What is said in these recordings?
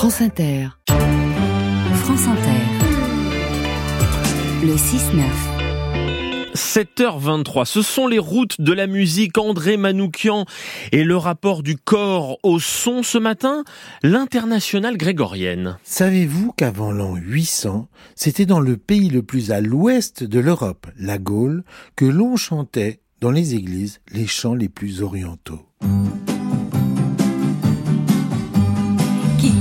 France Inter. France Inter. Le 6-9. 7h23, ce sont les routes de la musique André Manoukian et le rapport du corps au son ce matin, l'internationale grégorienne. Savez-vous qu'avant l'an 800, c'était dans le pays le plus à l'ouest de l'Europe, la Gaule, que l'on chantait dans les églises les chants les plus orientaux?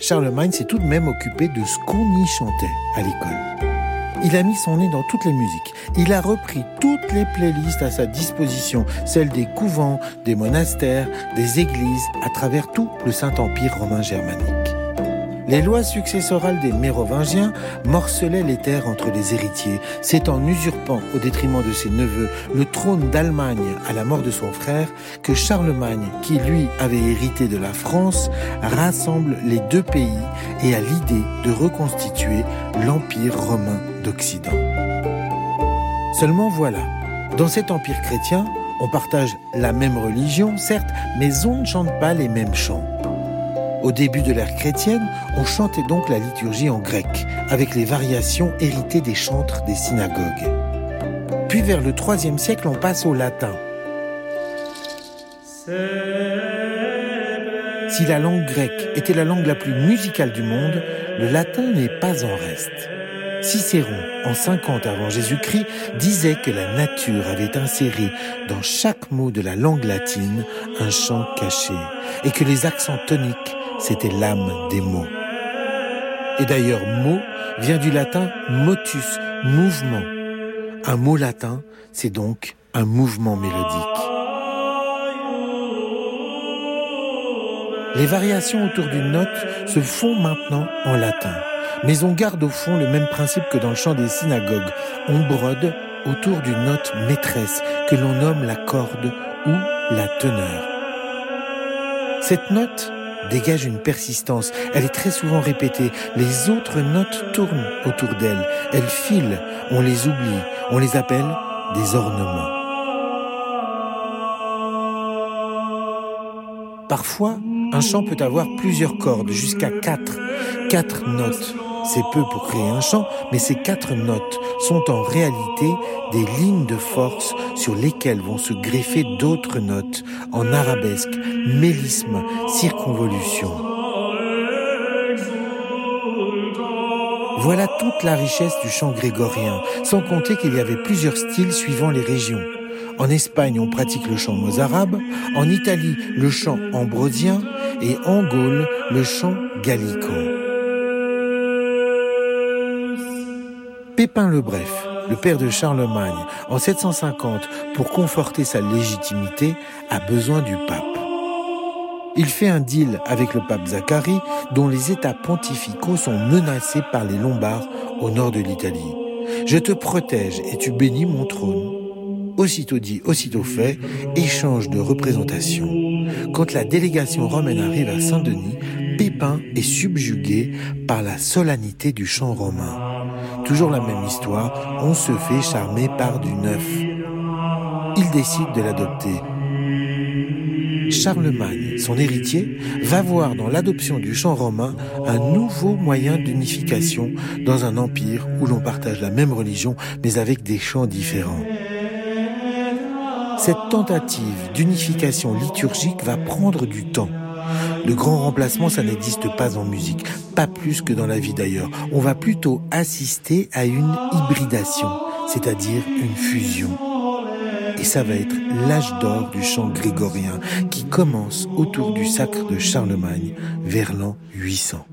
Charlemagne s'est tout de même occupé de ce qu'on y chantait à l'école. Il a mis son nez dans toutes les musiques. Il a repris toutes les playlists à sa disposition, celles des couvents, des monastères, des églises, à travers tout le Saint-Empire romain germanique. Les lois successorales des Mérovingiens morcelaient les terres entre les héritiers. C'est en usurpant, au détriment de ses neveux, le trône d'Allemagne à la mort de son frère que Charlemagne, qui lui avait hérité de la France, rassemble les deux pays et a l'idée de reconstituer l'Empire romain d'Occident. Seulement voilà, dans cet empire chrétien, on partage la même religion, certes, mais on ne chante pas les mêmes chants. Au début de l'ère chrétienne, on chantait donc la liturgie en grec, avec les variations héritées des chantres des synagogues. Puis vers le IIIe siècle, on passe au latin. Si la langue grecque était la langue la plus musicale du monde, le latin n'est pas en reste. Cicéron, en 50 avant Jésus-Christ, disait que la nature avait inséré dans chaque mot de la langue latine un chant caché, et que les accents toniques c'était l'âme des mots. Et d'ailleurs, mot vient du latin motus, mouvement. Un mot latin, c'est donc un mouvement mélodique. Les variations autour d'une note se font maintenant en latin. Mais on garde au fond le même principe que dans le chant des synagogues. On brode autour d'une note maîtresse que l'on nomme la corde ou la teneur. Cette note, dégage une persistance. Elle est très souvent répétée. Les autres notes tournent autour d'elle. Elles filent. On les oublie. On les appelle des ornements. Parfois, un chant peut avoir plusieurs cordes, jusqu'à quatre. Quatre notes. C'est peu pour créer un chant, mais ces quatre notes sont en réalité des lignes de force sur lesquelles vont se greffer d'autres notes en arabesque, mélisme, circonvolution. Voilà toute la richesse du chant grégorien, sans compter qu'il y avait plusieurs styles suivant les régions. En Espagne, on pratique le chant mozarabe, en Italie, le chant ambrosien, et en Gaule, le chant gallico. Pépin le Bref, le père de Charlemagne, en 750, pour conforter sa légitimité, a besoin du pape. Il fait un deal avec le pape Zacharie, dont les états pontificaux sont menacés par les Lombards au nord de l'Italie. Je te protège et tu bénis mon trône. Aussitôt dit, aussitôt fait, échange de représentation. Quand la délégation romaine arrive à Saint-Denis, Pépin est subjugué par la solennité du chant romain. Toujours la même histoire, on se fait charmer par du neuf. Il décide de l'adopter. Charlemagne, son héritier, va voir dans l'adoption du chant romain un nouveau moyen d'unification dans un empire où l'on partage la même religion mais avec des chants différents. Cette tentative d'unification liturgique va prendre du temps. Le grand remplacement, ça n'existe pas en musique, pas plus que dans la vie d'ailleurs. On va plutôt assister à une hybridation, c'est-à-dire une fusion. Et ça va être l'âge d'or du chant grégorien qui commence autour du sacre de Charlemagne vers l'an 800.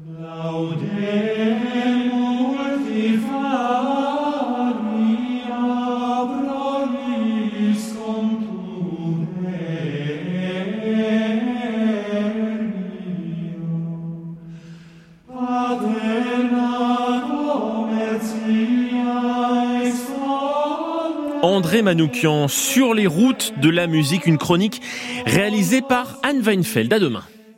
André Manoukian sur les routes de la musique, une chronique réalisée par Anne Weinfeld. À demain.